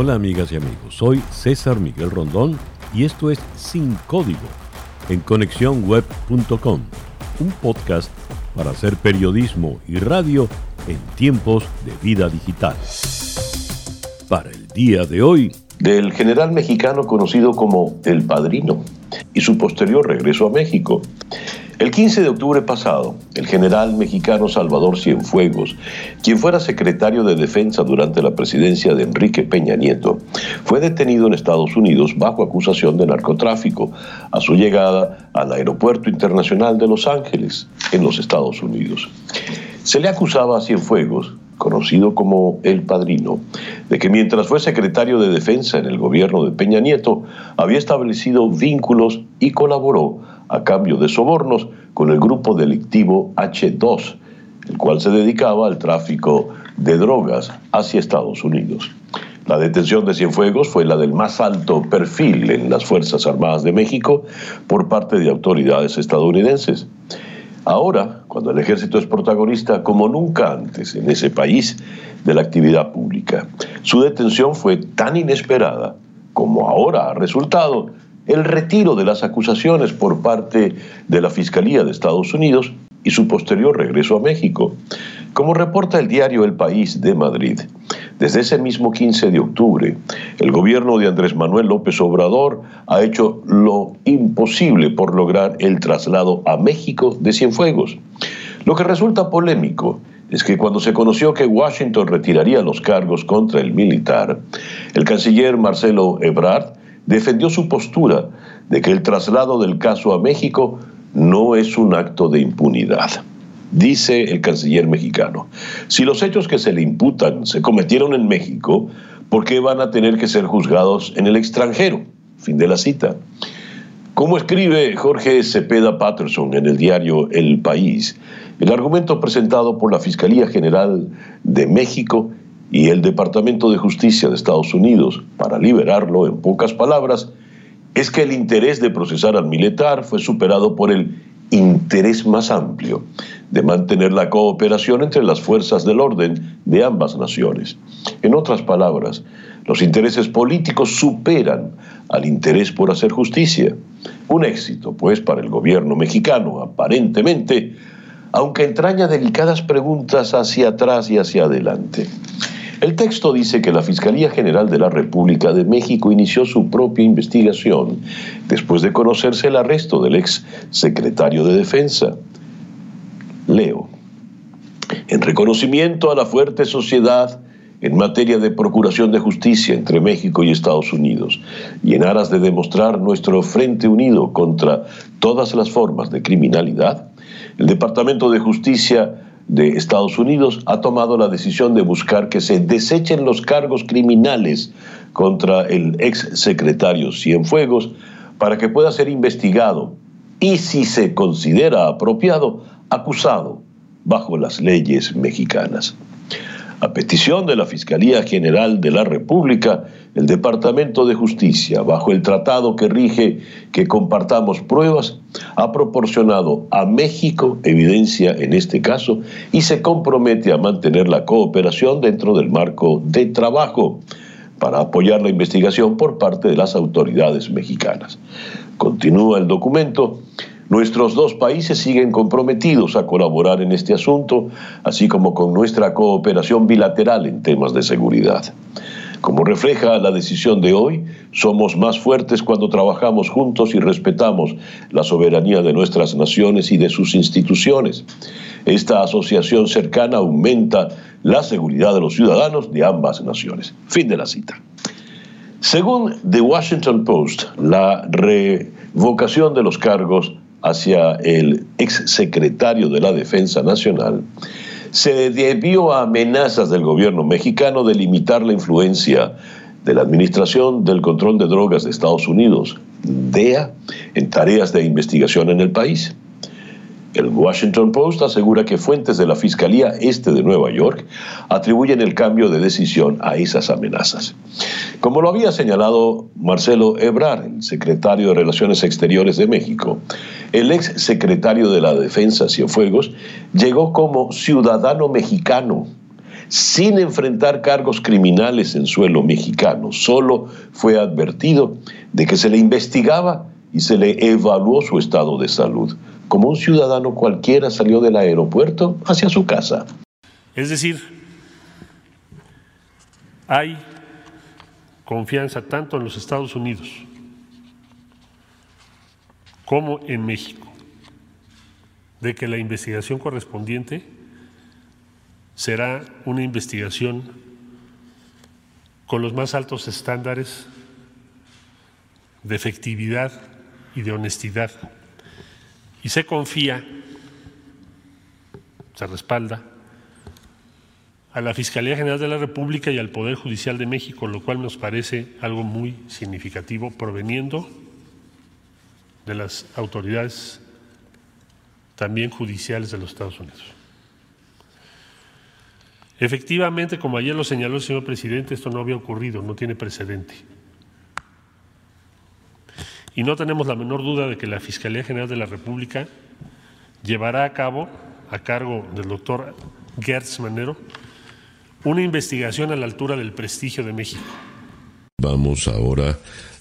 Hola amigas y amigos, soy César Miguel Rondón y esto es Sin Código en conexiónweb.com, un podcast para hacer periodismo y radio en tiempos de vida digital. Para el día de hoy, del general mexicano conocido como El Padrino y su posterior regreso a México. El 15 de octubre pasado, el general mexicano Salvador Cienfuegos, quien fuera secretario de Defensa durante la presidencia de Enrique Peña Nieto, fue detenido en Estados Unidos bajo acusación de narcotráfico a su llegada al Aeropuerto Internacional de Los Ángeles, en los Estados Unidos. Se le acusaba a Cienfuegos conocido como El Padrino, de que mientras fue secretario de Defensa en el gobierno de Peña Nieto, había establecido vínculos y colaboró a cambio de sobornos con el grupo delictivo H2, el cual se dedicaba al tráfico de drogas hacia Estados Unidos. La detención de Cienfuegos fue la del más alto perfil en las Fuerzas Armadas de México por parte de autoridades estadounidenses. Ahora, cuando el ejército es protagonista como nunca antes en ese país de la actividad pública, su detención fue tan inesperada como ahora ha resultado el retiro de las acusaciones por parte de la Fiscalía de Estados Unidos y su posterior regreso a México. Como reporta el diario El País de Madrid, desde ese mismo 15 de octubre, el gobierno de Andrés Manuel López Obrador ha hecho lo imposible por lograr el traslado a México de Cienfuegos. Lo que resulta polémico es que cuando se conoció que Washington retiraría los cargos contra el militar, el canciller Marcelo Ebrard defendió su postura de que el traslado del caso a México no es un acto de impunidad. Dice el canciller mexicano, si los hechos que se le imputan se cometieron en México, ¿por qué van a tener que ser juzgados en el extranjero? Fin de la cita. Como escribe Jorge Cepeda Patterson en el diario El País, el argumento presentado por la Fiscalía General de México y el Departamento de Justicia de Estados Unidos para liberarlo, en pocas palabras, es que el interés de procesar al militar fue superado por el interés más amplio de mantener la cooperación entre las fuerzas del orden de ambas naciones. En otras palabras, los intereses políticos superan al interés por hacer justicia. Un éxito, pues, para el gobierno mexicano, aparentemente, aunque entraña delicadas preguntas hacia atrás y hacia adelante. El texto dice que la Fiscalía General de la República de México inició su propia investigación después de conocerse el arresto del ex secretario de Defensa. Leo. En reconocimiento a la fuerte sociedad en materia de procuración de justicia entre México y Estados Unidos y en aras de demostrar nuestro frente unido contra todas las formas de criminalidad, el Departamento de Justicia de Estados Unidos ha tomado la decisión de buscar que se desechen los cargos criminales contra el ex secretario Cienfuegos para que pueda ser investigado y, si se considera apropiado, acusado bajo las leyes mexicanas. A petición de la Fiscalía General de la República, el Departamento de Justicia, bajo el tratado que rige que compartamos pruebas, ha proporcionado a México evidencia en este caso y se compromete a mantener la cooperación dentro del marco de trabajo para apoyar la investigación por parte de las autoridades mexicanas. Continúa el documento. Nuestros dos países siguen comprometidos a colaborar en este asunto, así como con nuestra cooperación bilateral en temas de seguridad. Como refleja la decisión de hoy, somos más fuertes cuando trabajamos juntos y respetamos la soberanía de nuestras naciones y de sus instituciones. Esta asociación cercana aumenta la seguridad de los ciudadanos de ambas naciones. Fin de la cita. Según The Washington Post, la revocación de los cargos hacia el exsecretario de la Defensa Nacional, se debió a amenazas del gobierno mexicano de limitar la influencia de la Administración del Control de Drogas de Estados Unidos, DEA, en tareas de investigación en el país. El Washington Post asegura que fuentes de la Fiscalía Este de Nueva York atribuyen el cambio de decisión a esas amenazas. Como lo había señalado Marcelo Ebrard, el secretario de Relaciones Exteriores de México, el ex secretario de la Defensa Cienfuegos llegó como ciudadano mexicano sin enfrentar cargos criminales en suelo mexicano. Solo fue advertido de que se le investigaba y se le evaluó su estado de salud. Como un ciudadano cualquiera salió del aeropuerto hacia su casa. Es decir, hay confianza tanto en los Estados Unidos como en México de que la investigación correspondiente será una investigación con los más altos estándares de efectividad y de honestidad. Y se confía, se respalda a la Fiscalía General de la República y al Poder Judicial de México, lo cual nos parece algo muy significativo proveniendo de las autoridades también judiciales de los Estados Unidos. Efectivamente, como ayer lo señaló el señor presidente, esto no había ocurrido, no tiene precedente. Y no tenemos la menor duda de que la Fiscalía General de la República llevará a cabo, a cargo del doctor Gertz Manero, una investigación a la altura del prestigio de México. Vamos ahora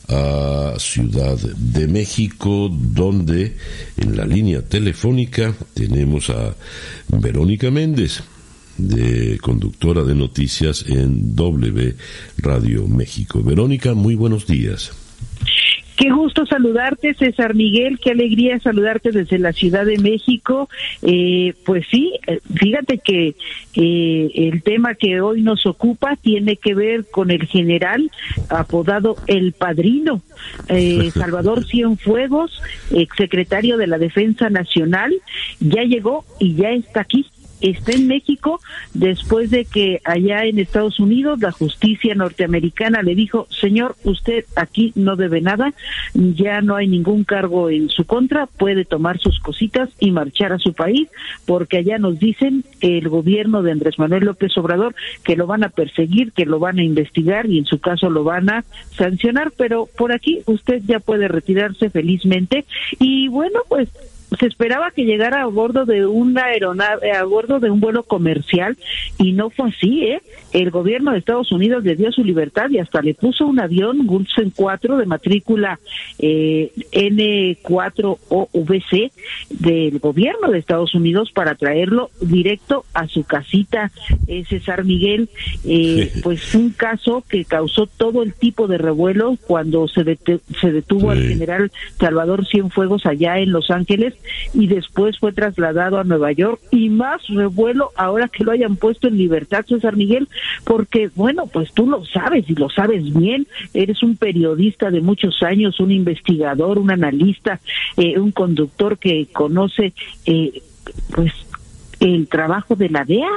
a Ciudad de México, donde en la línea telefónica tenemos a Verónica Méndez, de conductora de noticias en W Radio México. Verónica, muy buenos días. Qué gusto saludarte, César Miguel, qué alegría saludarte desde la Ciudad de México. Eh, pues sí, eh, fíjate que eh, el tema que hoy nos ocupa tiene que ver con el general apodado El Padrino, Salvador Cienfuegos, exsecretario de la Defensa Nacional, ya llegó y ya está aquí está en México después de que allá en Estados Unidos la justicia norteamericana le dijo, señor, usted aquí no debe nada, ya no hay ningún cargo en su contra, puede tomar sus cositas y marchar a su país, porque allá nos dicen el gobierno de Andrés Manuel López Obrador que lo van a perseguir, que lo van a investigar y en su caso lo van a sancionar, pero por aquí usted ya puede retirarse felizmente y bueno, pues se esperaba que llegara a bordo de una aeronave, a bordo de un vuelo comercial y no fue así, ¿eh? El gobierno de Estados Unidos le dio su libertad y hasta le puso un avión Gulfstream 4 de matrícula eh, N4OVC del gobierno de Estados Unidos para traerlo directo a su casita, eh, César Miguel. Eh, pues un caso que causó todo el tipo de revuelo cuando se, se detuvo al general Salvador Cienfuegos allá en Los Ángeles y después fue trasladado a Nueva York y más revuelo ahora que lo hayan puesto en libertad, César Miguel, porque bueno, pues tú lo sabes y lo sabes bien, eres un periodista de muchos años, un investigador, un analista, eh, un conductor que conoce eh, pues el trabajo de la DEA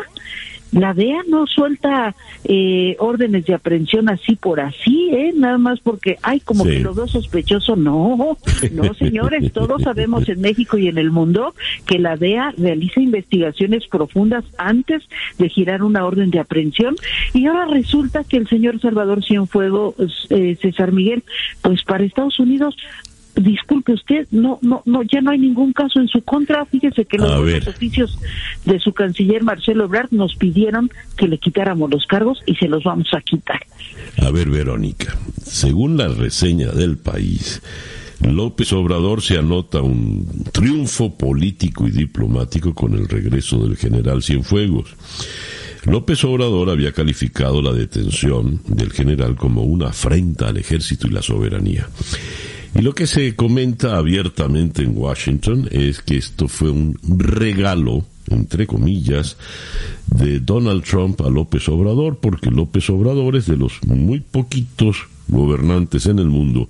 la DEA no suelta eh, órdenes de aprehensión así por así, ¿eh? Nada más porque, ay, como que lo veo sospechoso. No, no, señores, todos sabemos en México y en el mundo que la DEA realiza investigaciones profundas antes de girar una orden de aprehensión. Y ahora resulta que el señor Salvador Cienfuegos, eh, César Miguel, pues para Estados Unidos disculpe usted, no, no, no, ya no hay ningún caso en su contra. Fíjese que los oficios de su canciller Marcelo Ebrard nos pidieron que le quitáramos los cargos y se los vamos a quitar. A ver, Verónica, según la reseña del país, López Obrador se anota un triunfo político y diplomático con el regreso del general Cienfuegos. López Obrador había calificado la detención del general como una afrenta al ejército y la soberanía. Y lo que se comenta abiertamente en Washington es que esto fue un regalo, entre comillas, de Donald Trump a López Obrador, porque López Obrador es de los muy poquitos gobernantes en el mundo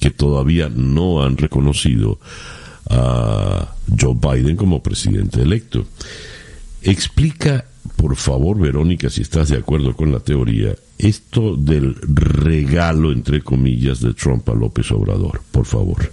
que todavía no han reconocido a Joe Biden como presidente electo. Explica, por favor, Verónica, si estás de acuerdo con la teoría, esto del regalo, entre comillas, de Trump a López Obrador, por favor.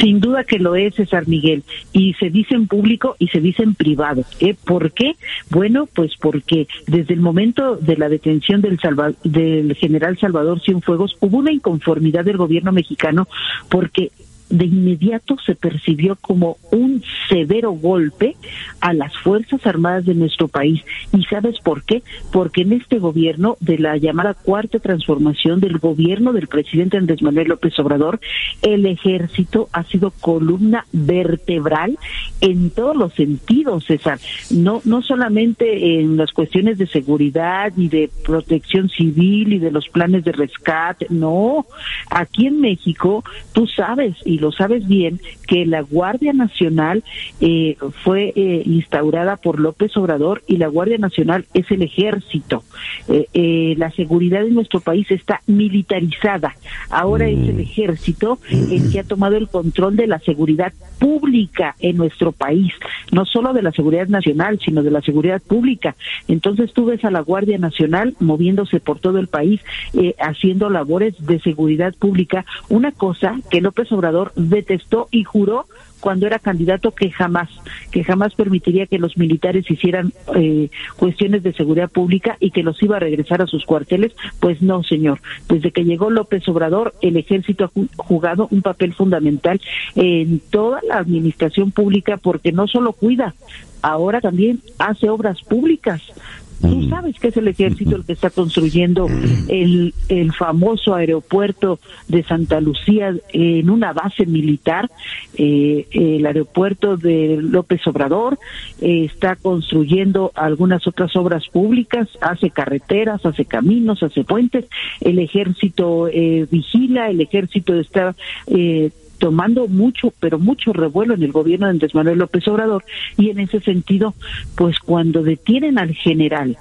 Sin duda que lo es, César Miguel, y se dice en público y se dice en privado. ¿eh? ¿Por qué? Bueno, pues porque desde el momento de la detención del, del general Salvador Cienfuegos hubo una inconformidad del gobierno mexicano porque de inmediato se percibió como un severo golpe a las Fuerzas Armadas de nuestro país. ¿Y sabes por qué? Porque en este gobierno de la llamada cuarta transformación del gobierno del presidente Andrés Manuel López Obrador, el ejército ha sido columna vertebral en todos los sentidos, César. No, no solamente en las cuestiones de seguridad y de protección civil y de los planes de rescate, no. Aquí en México, tú sabes, y lo sabes bien, que la Guardia Nacional eh, fue eh, instaurada por López Obrador y la Guardia Nacional es el ejército. Eh, la seguridad en nuestro país está militarizada. Ahora es el mm. ejército el que ha tomado el control de la seguridad pública en nuestro país, no solo de la seguridad nacional, sino de la seguridad pública. Entonces tú ves a la Guardia Nacional moviéndose por todo el país, haciendo labores de seguridad pública, una cosa que López Obrador detestó y juró cuando era candidato que jamás, que jamás permitiría que los militares hicieran eh, cuestiones de seguridad pública y que los iba a regresar a sus cuarteles, pues no, señor. Desde que llegó López Obrador, el ejército ha jugado un papel fundamental en toda la administración pública porque no solo cuida, ahora también hace obras públicas. Tú mm. sabes que es el ejército el que está construyendo mm. el, el famoso aeropuerto de Santa Lucía en una base militar, eh, el aeropuerto de López Obrador, eh, está construyendo algunas otras obras públicas, hace carreteras, hace caminos, hace puentes, el ejército eh, vigila, el ejército está eh, tomando mucho, pero mucho revuelo en el gobierno de Andrés Manuel López Obrador. Y en ese sentido, pues cuando detienen al general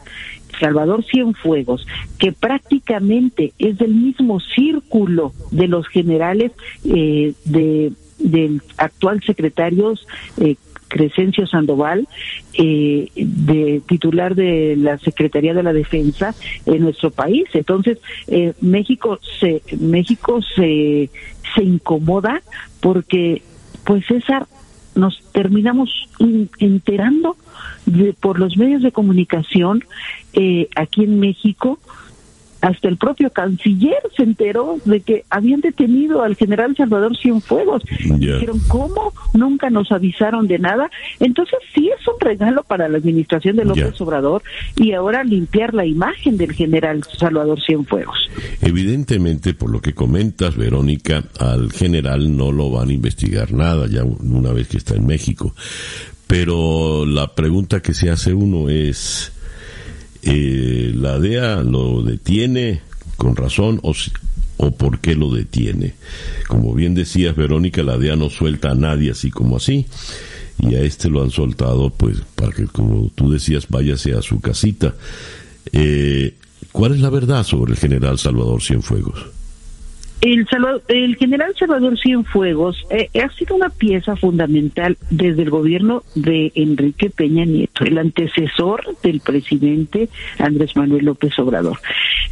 Salvador Cienfuegos, que prácticamente es del mismo círculo de los generales eh, de del actual secretario eh, Crescencio Sandoval, eh, de titular de la Secretaría de la Defensa en nuestro país. Entonces, eh, México se México se se incomoda porque, pues César, nos terminamos enterando de, por los medios de comunicación eh, aquí en México hasta el propio canciller se enteró de que habían detenido al general Salvador Cienfuegos. Dijeron, ¿cómo? Nunca nos avisaron de nada. Entonces sí es un regalo para la administración de López Obrador y ahora limpiar la imagen del general Salvador Cienfuegos. Evidentemente, por lo que comentas, Verónica, al general no lo van a investigar nada ya una vez que está en México. Pero la pregunta que se hace uno es eh, la DEA lo detiene con razón o, o por qué lo detiene. Como bien decías, Verónica, la DEA no suelta a nadie así como así. Y a este lo han soltado, pues, para que, como tú decías, váyase a su casita. Eh, ¿Cuál es la verdad sobre el general Salvador Cienfuegos? El, el general Salvador Cienfuegos eh, ha sido una pieza fundamental desde el gobierno de Enrique Peña Nieto, el antecesor del presidente Andrés Manuel López Obrador.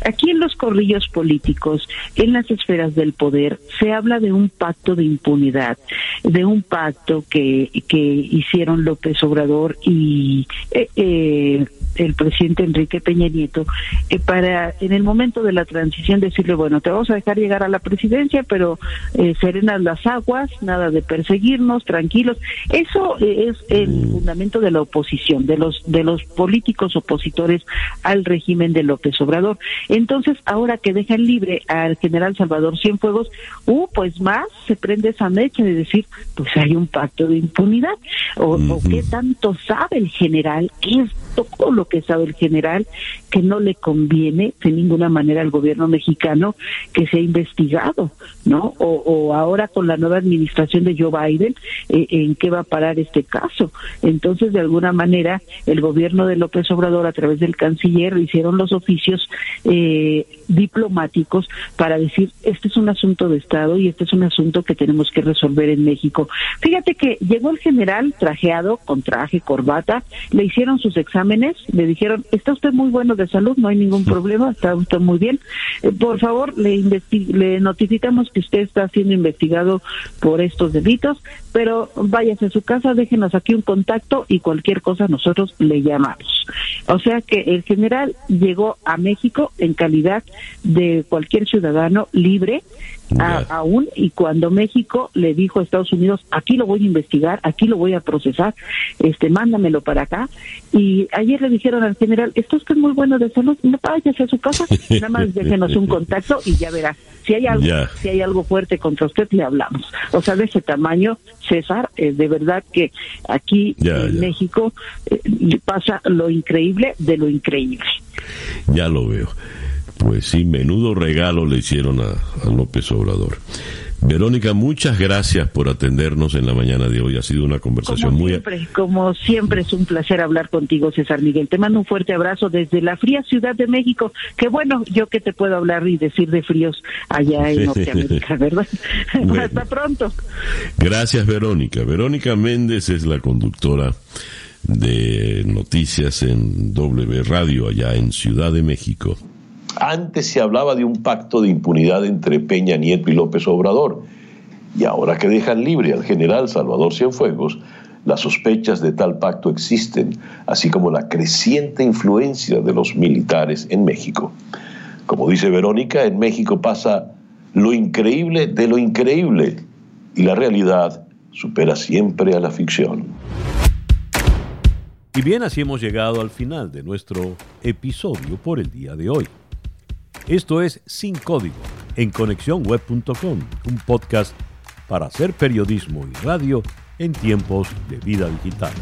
Aquí en los corrillos políticos, en las esferas del poder, se habla de un pacto de impunidad, de un pacto que, que hicieron López Obrador y eh, eh, el presidente Enrique Peña Nieto eh, para en el momento de la transición decirle bueno te vamos a dejar llegar a la presidencia pero eh, serenas las aguas nada de perseguirnos tranquilos eso eh, es el fundamento de la oposición de los de los políticos opositores al régimen de López Obrador. Entonces ahora que dejan libre al general Salvador Cienfuegos uh pues más se prende esa mecha de decir pues hay un pacto de impunidad o, o qué tanto sabe el general qué es todo lo que sabe el general, que no le conviene de ninguna manera al gobierno mexicano que sea investigado, ¿no? O, ahora con la nueva administración de Joe Biden, eh, ¿en qué va a parar este caso? Entonces, de alguna manera, el gobierno de López Obrador, a través del canciller, hicieron los oficios eh, diplomáticos para decir, este es un asunto de Estado y este es un asunto que tenemos que resolver en México. Fíjate que llegó el general trajeado, con traje, corbata, le hicieron sus exámenes exámenes, le dijeron, está usted muy bueno de salud, no hay ningún problema, está usted muy bien. Eh, por favor, le, le notificamos que usted está siendo investigado por estos delitos, pero váyase a su casa, déjenos aquí un contacto y cualquier cosa nosotros le llamamos. O sea que el general llegó a México en calidad de cualquier ciudadano libre, aún y cuando México le dijo a Estados Unidos aquí lo voy a investigar aquí lo voy a procesar este mándamelo para acá y ayer le dijeron al general esto es muy bueno de salud no váyase a su casa nada más déjenos un contacto y ya verá si hay algo si hay algo fuerte contra usted le hablamos o sea de ese tamaño César eh, de verdad que aquí en México eh, pasa lo increíble de lo increíble. Ya lo veo pues sí, menudo regalo le hicieron a, López Obrador. Verónica, muchas gracias por atendernos en la mañana de hoy. Ha sido una conversación como muy... Siempre, como siempre es un placer hablar contigo, César Miguel. Te mando un fuerte abrazo desde la fría Ciudad de México. Que bueno, yo que te puedo hablar y decir de fríos allá en Norteamérica, ¿verdad? Hasta pronto. Gracias, Verónica. Verónica Méndez es la conductora de noticias en W Radio allá en Ciudad de México. Antes se hablaba de un pacto de impunidad entre Peña Nieto y López Obrador. Y ahora que dejan libre al general Salvador Cienfuegos, las sospechas de tal pacto existen, así como la creciente influencia de los militares en México. Como dice Verónica, en México pasa lo increíble de lo increíble y la realidad supera siempre a la ficción. Y bien, así hemos llegado al final de nuestro episodio por el día de hoy. Esto es Sin Código en conexiónweb.com, un podcast para hacer periodismo y radio en tiempos de vida digital.